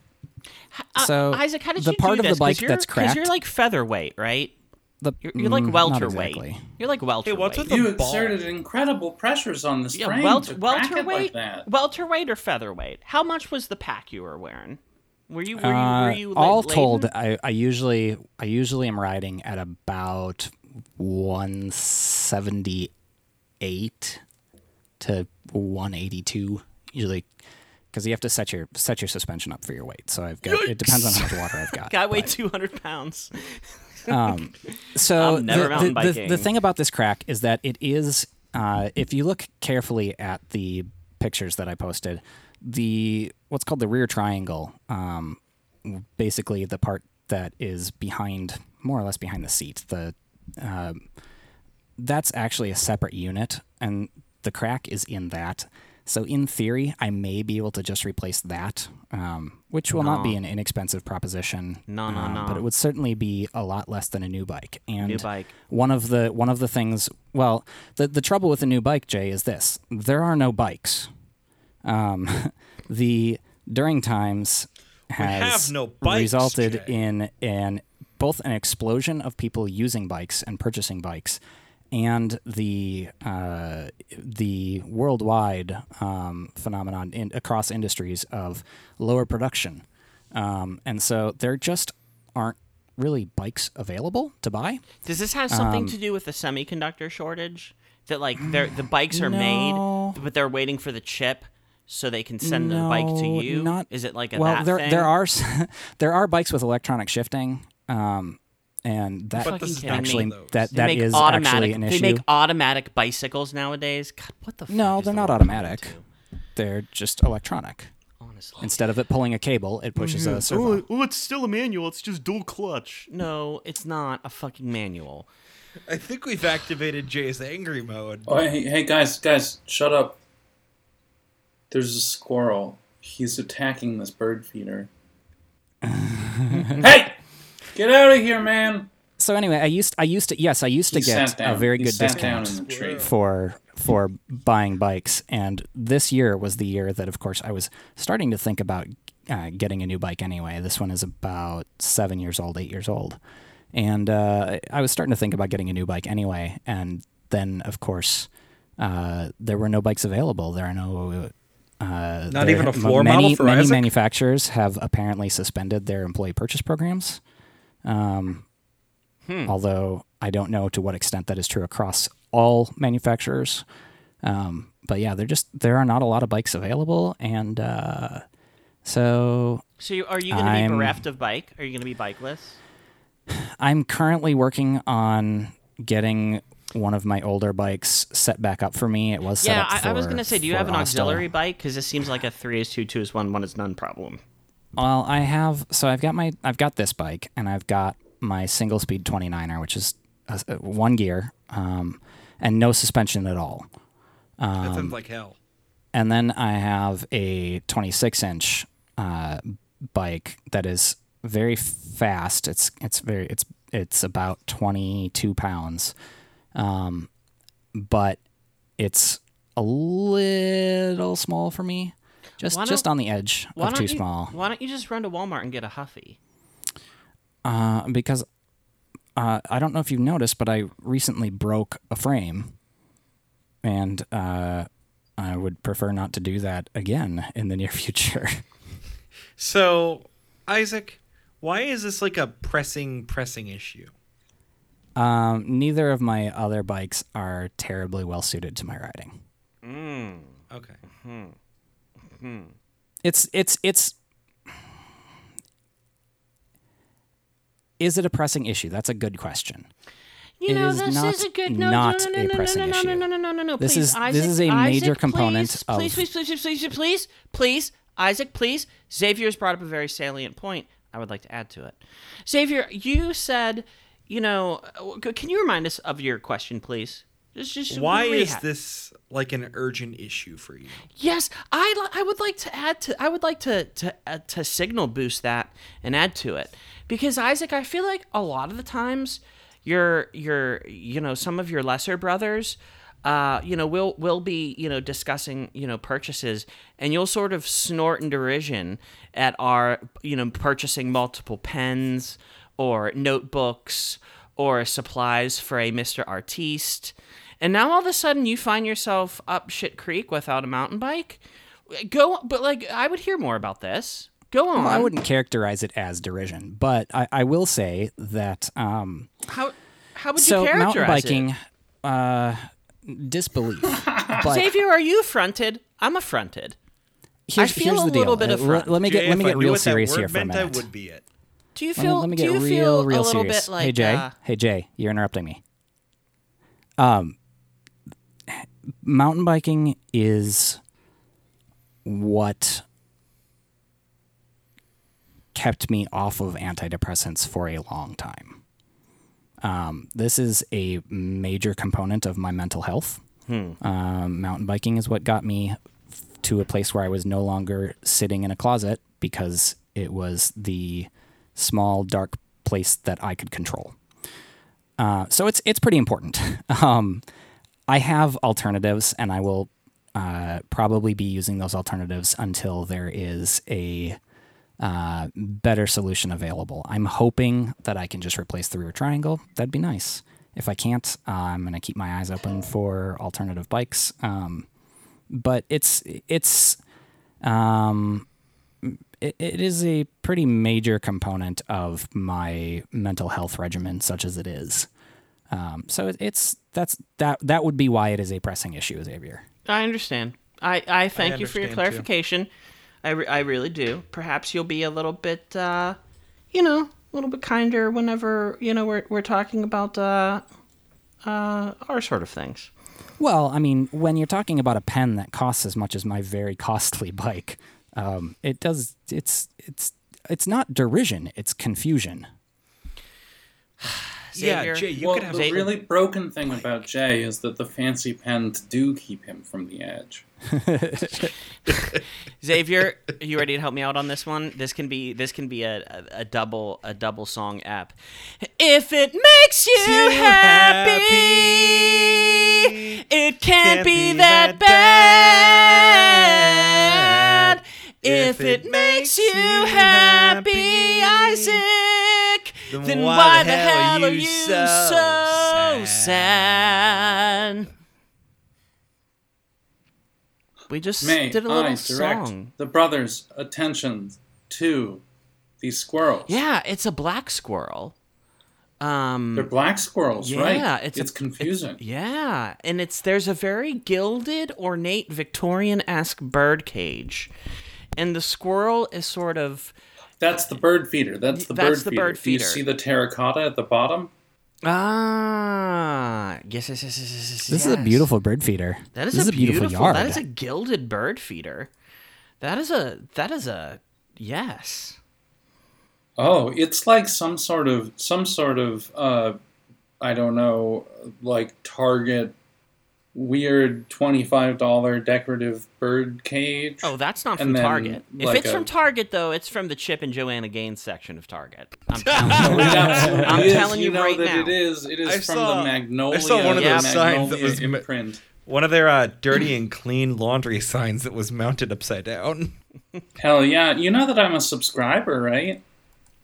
Uh, So, Isaac, how did the you part do of the this? 'Cause bike you're, that's 'cause you're like featherweight, right? the, You're, you're like mm, welterweight. exactly. You're like welterweight. what's with You ball? exerted incredible pressures on this yeah, frame welt- to crack it welterweight, like that. welterweight or featherweight? How much was the pack you were wearing? Were you were you, Uh, were you la- all laden? told, I, I usually I usually am riding at about one seventy eight to one eighty two usually because you have to set your set your suspension up for your weight. So I've got it depends on how much water I've got. [LAUGHS] I weighed but- 200 pounds. [LAUGHS] So I'm never the, mountain the, the, biking. the thing about this crack is that it is, uh, if you look carefully at the pictures that I posted, the what's called the rear triangle, um, basically the part that is behind, more or less behind the seat, the um, that's actually a separate unit, and the crack is in that. So in theory, I may be able to just replace that, um, which will not be an inexpensive proposition. No, no, um, no. But it would certainly be a lot less than a new bike. And New bike. one of the one of the things, well, the the trouble with a new bike, Jay, is this: there are no bikes. Um, [LAUGHS] the during times has no bikes, resulted Jay. in an both an explosion of people using bikes and purchasing bikes, and the uh, the worldwide um, phenomenon in, across industries of lower production, um, and so there just aren't really bikes available to buy. Does this have something Um, to do with the semiconductor shortage? That like the bikes are No. made, but they're waiting for the chip so they can send the bike to you. Not, Is it like a well? there thing? there are [LAUGHS] there are bikes with electronic shifting, um, and that But is kidding me. actually those. that They that make is automatic. actually an issue. they make automatic bicycles nowadays. God, what the? Fuck no, is they're not world automatic. They're just electronic. Honestly, Instead of it pulling a cable, it pushes a mm-hmm. servo. Oh, it's still a manual. It's just dual clutch. no, it's not a fucking manual. I think we've activated Jay's angry mode. Oh, hey, hey, guys, guys, shut up. There's a squirrel. He's attacking this bird feeder. [LAUGHS] hey! Get out of here, man! So anyway, I used I used to yes I used to He get a very He good discount in the tree. for for buying bikes, and this year was the year that, of course, I was starting to think about uh, getting a new bike. Anyway, this one is about seven years old, eight years old, and uh, I was starting to think about getting a new bike anyway. And then, of course, uh, there were no bikes available. There are no. Uh, Not there- even a floor many, model for many Isaac? manufacturers have apparently suspended their employee purchase programs. Um, although I don't know to what extent that is true across all manufacturers. Um, but yeah, there just there are not a lot of bikes available, and uh, so So you, are you going to be bereft of bike? Are you going to be bikeless? I'm currently working on getting one of my older bikes set back up for me. It was set Yeah, up I, I was going to say, do you have an auxiliary bike? Because this seems like a three is two, two is one, one is none problem. Well, I have so I've got my I've got this bike and I've got my single speed 29er, which is a, a one gear. Um, and no suspension at all. that sounds like hell. And then I have a 26 inch uh, bike that is very fast. It's it's very it's it's about 22 pounds, um, but it's a little small for me. Just Why just on the edge of too you, small. Why don't you just run to Walmart and get a Huffy? Uh, because uh, I don't know if you've noticed, but I recently broke a frame, and uh, I would prefer not to do that again in the near [LAUGHS] future. So, Isaac, why is this like a pressing, pressing issue? um, neither of my other bikes are terribly well suited to my riding. Mm, okay. It's it's it's. Is it a pressing issue? That's a good question. You It know, is this not- is a good no, not no, no, a no, no, pressing no, no, issue. no, no, no, no, no, no. This please, is- this is a major Isaac, component please, of- Please, please, please, please, please, please, please, Isaac, please. Xavier's brought up a very salient point. I would like to add to it. Xavier, you said, you know, uh, can you remind us of your question, please? Why is this like an urgent issue for you? Yes, I, I would like to add to I would like to to uh, to signal boost that and add to it because Isaac, I feel like a lot of the times your your you know some of your lesser brothers uh, you know, we'll we'll be you know discussing you know purchases, and you'll sort of snort in derision at our you know purchasing multiple pens or notebooks or supplies for a Mister Artiste, and now all of a sudden you find yourself up shit creek without a mountain bike. Go, but like I would hear more about this. Go on. Well, I wouldn't characterize it as derision, but I, I will say that um, How how would so you mountain characterize biking, it? uh, disbelief. [LAUGHS] but Xavier, are you affronted? I'm affronted. here's, feel here's a the deal. little bit Uh, of let- front. Let me get Jay, let me get real serious here for a minute. That would be it. Do you Let me- feel? let me do get you real, feel real a little serious. bit like? hey Jay, uh, hey Jay, you're interrupting me. Um, mountain biking is what kept me off of antidepressants for a long time. Um, this is a major component of my mental health. Um, mountain biking is what got me to a place where I was no longer sitting in a closet because it was the small dark place that I could control. Uh, so it's it's pretty important. [LAUGHS] Um, I have alternatives, and I will uh, probably be using those alternatives until there is a uh, better solution available. I'm hoping that I can just replace the rear triangle. That'd be nice. If I can't, uh, I'm going to keep my eyes open for alternative bikes. Um, but it's it's um, it, it is a pretty major component of my mental health regimen, such as it is. Um, so it, it's that's that that would be why it is a pressing issue, Xavier. I understand. I, I thank you for your understand, too. clarification. I, re- I really do. Perhaps you'll be a little bit, uh, you know, a little bit kinder whenever you know we're we're talking about uh, uh, our sort of things. Well, I mean, when you're talking about a pen that costs as much as my very costly [LAUGHS] bike, um, it does. It's it's it's not derision; it's confusion. [SIGHS] [SIGHS] [SIGHS] Xavier, yeah, Jay, you well, could have. the really broken thing about Jay is that the fancy pens do keep him from the edge. [LAUGHS] Xavier, are you ready to help me out on this one? This can be this can be a, a, a double a double song app. If it makes you, You happy, happy, it can't, can't be, be that that bad. If it makes you happy, Isaac, then then why why the the hell hell are you you so so sad? sad? We just May did a little direct song. the brothers' attention to these squirrels? Yeah, it's a black squirrel. Um, They're black squirrels, yeah, right? it's It's, a- confusing. yeah, and it's there's a very gilded, ornate, Victorian-esque bird cage, and the squirrel is sort of That's the bird feeder. That's the That's bird the feeder. bird Do you see the terracotta at the bottom? ah yes yes yes yes, yes, yes This is a beautiful bird feeder. That is this a is a beautiful, beautiful yard. That is a gilded bird feeder. That is a that is a yes. Oh, it's like some sort of some sort of uh, I don't know, like Target weird $25 decorative bird cage. Oh, that's not from then, Target. If it's a- from Target, though, it's from the Chip and Joanna Gaines section of Target. [LAUGHS] I'm it absolutely I'm is. telling you know right that now. it is. It is I from saw- the Magnolia. I saw one of those signs that was ma- imprint. One of their uh, [CLEARS THROAT] dirty and clean laundry signs that was mounted upside down. Hell yeah! You know that I'm a subscriber, right?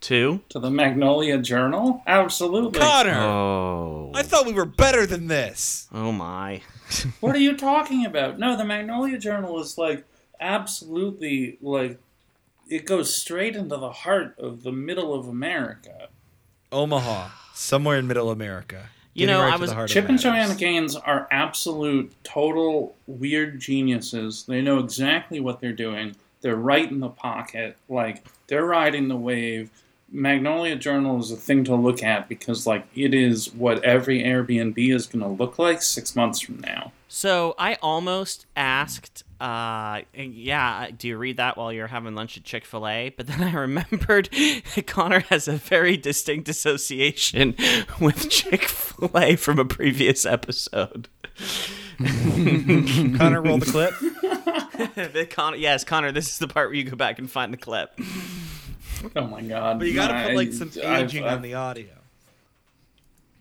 Two. To the Magnolia Journal. Absolutely. Connor, Oh. I thought we were better than this. Oh my. [LAUGHS] What are you talking about? No, the Magnolia Journal is like absolutely like it goes straight into the heart of the middle of America. Omaha, somewhere in Middle America. You Getting know, right I to was- heart of Chip and matters. Joanna Gaines are absolute, total weird geniuses. They know exactly what they're doing. They're right in the pocket. Like, they're riding the wave. Magnolia Journal is a thing to look at because, like, it is what every Airbnb is going to look like six months from now. So I almost asked, uh, yeah, do you read that while you're having lunch at Chick fil A? [LAUGHS] But then I remembered [LAUGHS] Connor has a very distinct association [LAUGHS] with Chick fil A from a previous episode. Connor, roll the clip. The Connor, yes, Connor, this is the part where you go back and find the clip. Oh my god! But you got to I- put like some I've- aging I've- on the audio.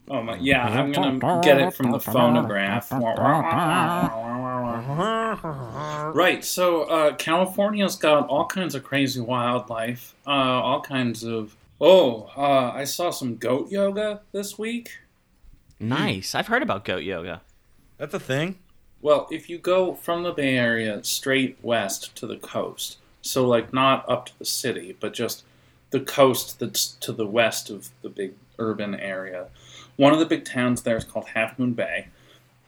Oh my! Yeah, I'm gonna get it from the phonograph. [LAUGHS] Right. So uh, California's got all kinds of crazy wildlife. Uh, all kinds of. Oh, uh, I saw some goat yoga this week. Nice. I've heard about goat yoga. That's a thing. Well, if you go from the Bay Area straight west to the coast, so like not up to the city, but just the coast that's to the west of the big urban area, one of the big towns there is called Half Moon Bay.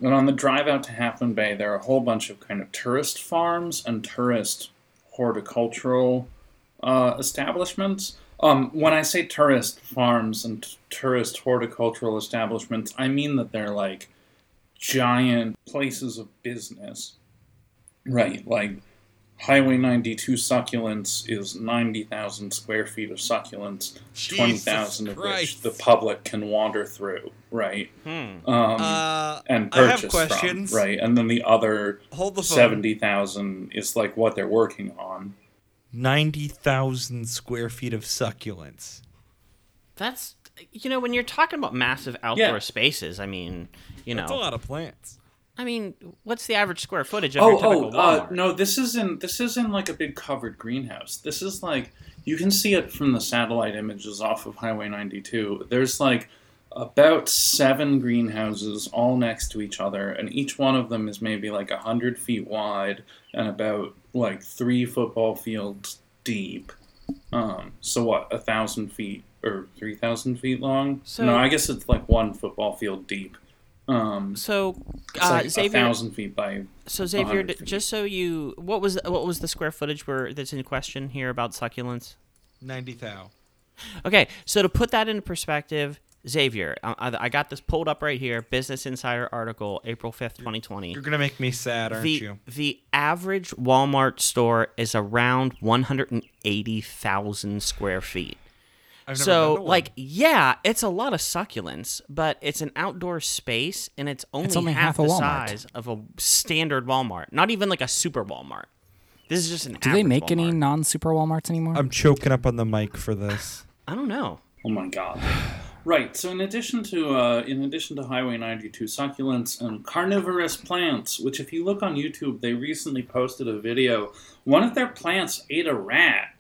And on the drive out to Half Moon Bay, there are a whole bunch of kind of tourist farms and tourist horticultural uh, establishments. Um, when I say tourist farms and t- tourist horticultural establishments, I mean that they're like giant places of business. Right, like Highway 92 succulents is 90,000 square feet of succulents, 20,000 of which the public can wander through, right? Hmm. Um, Uh, and I have purchase questions. from, right? And then the other the 70,000 is like what they're working on. Ninety thousand square feet of succulents. That's, you know, when you're talking about massive outdoor Yeah. spaces, I mean, you That's a lot of plants. I mean, what's the average square footage of your Oh, typical oh, uh, no! This isn't. This isn't like a big covered greenhouse. This is like you can see it from the satellite images off of Highway 92. There's like about seven greenhouses all next to each other, and each one of them is maybe like a hundred feet wide and about like three football fields deep. Um, so what? A thousand feet or three thousand feet long? So- no, I guess it's like one football field deep. Um, So, it's uh, like a Xavier, thousand feet by so Xavier, feet. just so you, what was what was the square footage where that's in question here about succulents? Ninety thou. Okay, so to put that into perspective, Xavier, I, I I got this pulled up right here, Business Insider article, April fifth, twenty twenty. You're gonna make me sad, aren't The you? the average Walmart store is around one hundred and eighty thousand square feet. I've never So, been to one. like, yeah, it's a lot of succulents, but it's an outdoor space and it's only, only half, half the Walmart. size of a standard Walmart. Not even like a super Walmart. This is just an. Do they average make any non super Walmarts anymore? I'm choking up on the mic for this. [SIGHS] I don't know. Oh my god. Right. So in addition to uh, in addition to Highway 92 succulents and carnivorous plants, which if you look on YouTube, they recently posted a video. One of their plants ate a rat.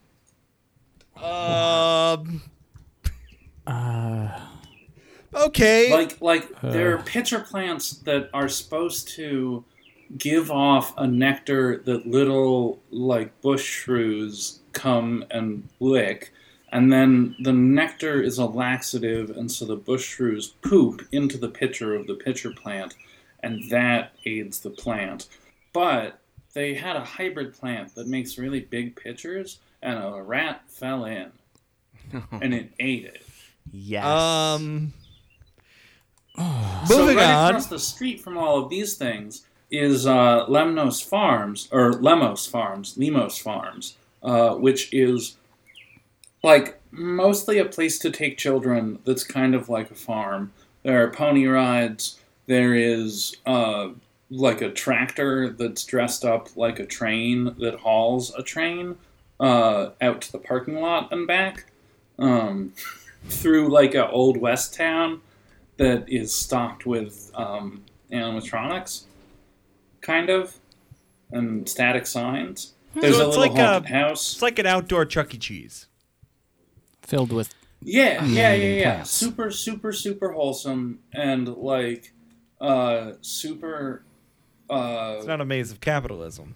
[LAUGHS] Um. Uh, Okay. Like like there are pitcher plants that are supposed to give off a nectar that little like bush shrews come and lick. And then the nectar is a laxative, and so the bush shrews poop into the pitcher of the pitcher plant, and that aids the plant. But they had a hybrid plant that makes really big pitchers, and a rat fell in, [LAUGHS] and it ate it. Yes. um. [SIGHS] So Moving right on. across the street from all of these things is uh, Lemnos Farms or Lemos Farms, Lemos Farms, uh, which is like mostly a place to take children. That's kind of like a farm. There are pony rides. There is uh, like a tractor that's dressed up like a train that hauls a train uh, out to the parking lot and back um, [LAUGHS] through like a old west town that is stocked with um, animatronics, kind of, and static signs. There's So a it's little like a- house. It's like an outdoor Chuck E. Cheese. Filled with Yeah, yeah, yeah, yeah. plants. Super, super, super wholesome and like uh super uh It's not a maze of capitalism.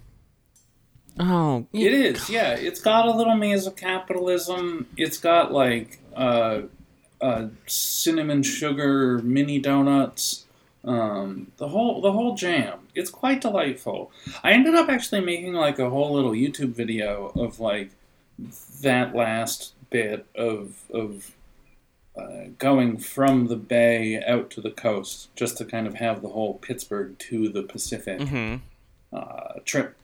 Oh, yeah. it is, yeah. It's got a little maze of capitalism. It's got like uh uh cinnamon sugar mini donuts. Um the whole the whole jam. It's quite delightful. I ended up actually making like a whole little YouTube video of like that last bit of of uh, going from the bay out to the coast, just to kind of have the whole Pittsburgh to the Pacific hmm uh, trip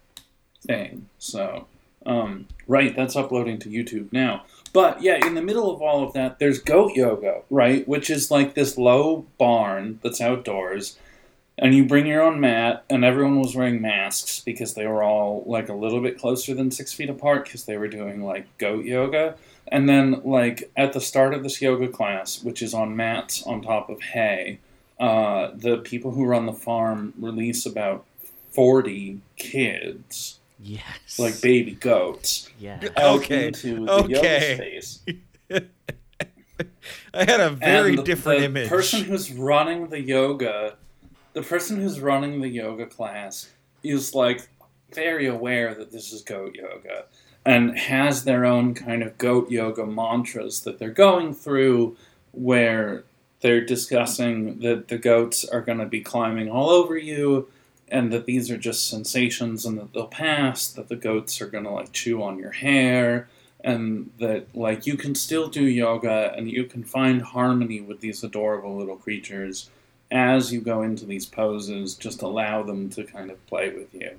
thing. So, um, right, that's uploading to YouTube now. But yeah, in the middle of all of that, there's goat yoga, right, which is like this low barn that's outdoors. And you bring your own mat, and everyone was wearing masks because they were all like a little bit closer than six feet apart because they were doing like goat yoga. And then, like, at the start of this yoga class, which is on mats on top of hay, uh, the people who run the farm release about 40 kids, Yes. like baby goats, yeah. Okay, into the okay. yoga. [LAUGHS] I had a very the- different the image. The person who's running the yoga, the person who's running the yoga class is like very aware that this is goat yoga and has their own kind of goat yoga mantras that they're going through where they're discussing that the goats are going to be climbing all over you and that these are just sensations and that they'll pass that the goats are going to like chew on your hair and that like you can still do yoga and you can find harmony with these adorable little creatures as you go into these poses just allow them to kind of play with you.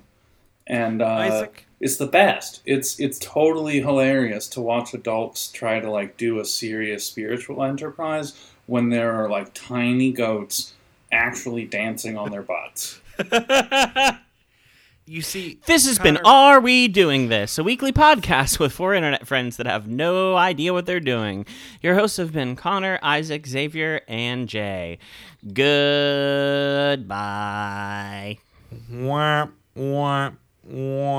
And uh, it's the best. It's it's totally hilarious to watch adults try to like do a serious spiritual enterprise when there are like tiny goats actually dancing on their butts [LAUGHS] you see, This has been Are We Doing This? A weekly podcast with four internet friends that have no idea what they're doing. Your hosts have been Connor, Isaac, Xavier, and Jay. Goodbye. Wah, wah, wah.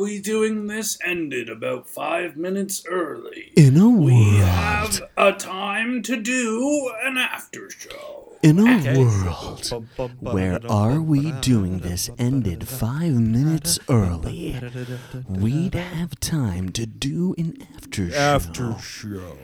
We Doing This ended about five minutes early, In a world. we world, have a time to do an after show. in a Okay. world where Are We Doing This ended five minutes early, we'd have time to do an after show. After show.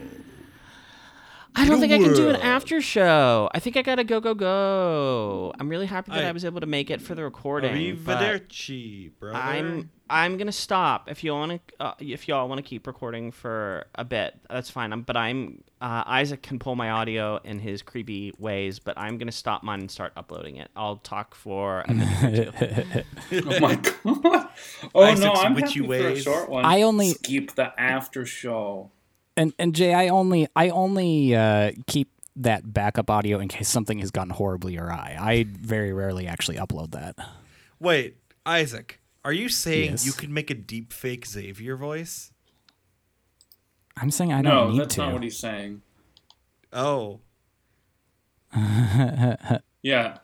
I don't think I can do an after show. I think I gotta go, go, go. I'm really happy that I, I- was able to make it for the recording. Arrivederci, brother. I'm I'm gonna stop. If you want to, uh, if y'all want to keep recording for a bit, that's fine. I'm, but I'm uh, Isaac can pull my audio in his creepy ways, but I'm gonna stop mine and start uploading it. I'll talk for a minute or two. [LAUGHS] Oh my [LAUGHS] god! Oh Isaac's no, I'm witchy happy for a ways. short one. I only- keep the after show. and and Jay, I only I only uh, keep that backup audio in case something has gone horribly awry. I very rarely actually upload that. Wait, Isaac, are you saying Yes. you could make a deep fake Xavier voice? I'm saying I don't need that's to. not what he's saying. Oh, Yeah,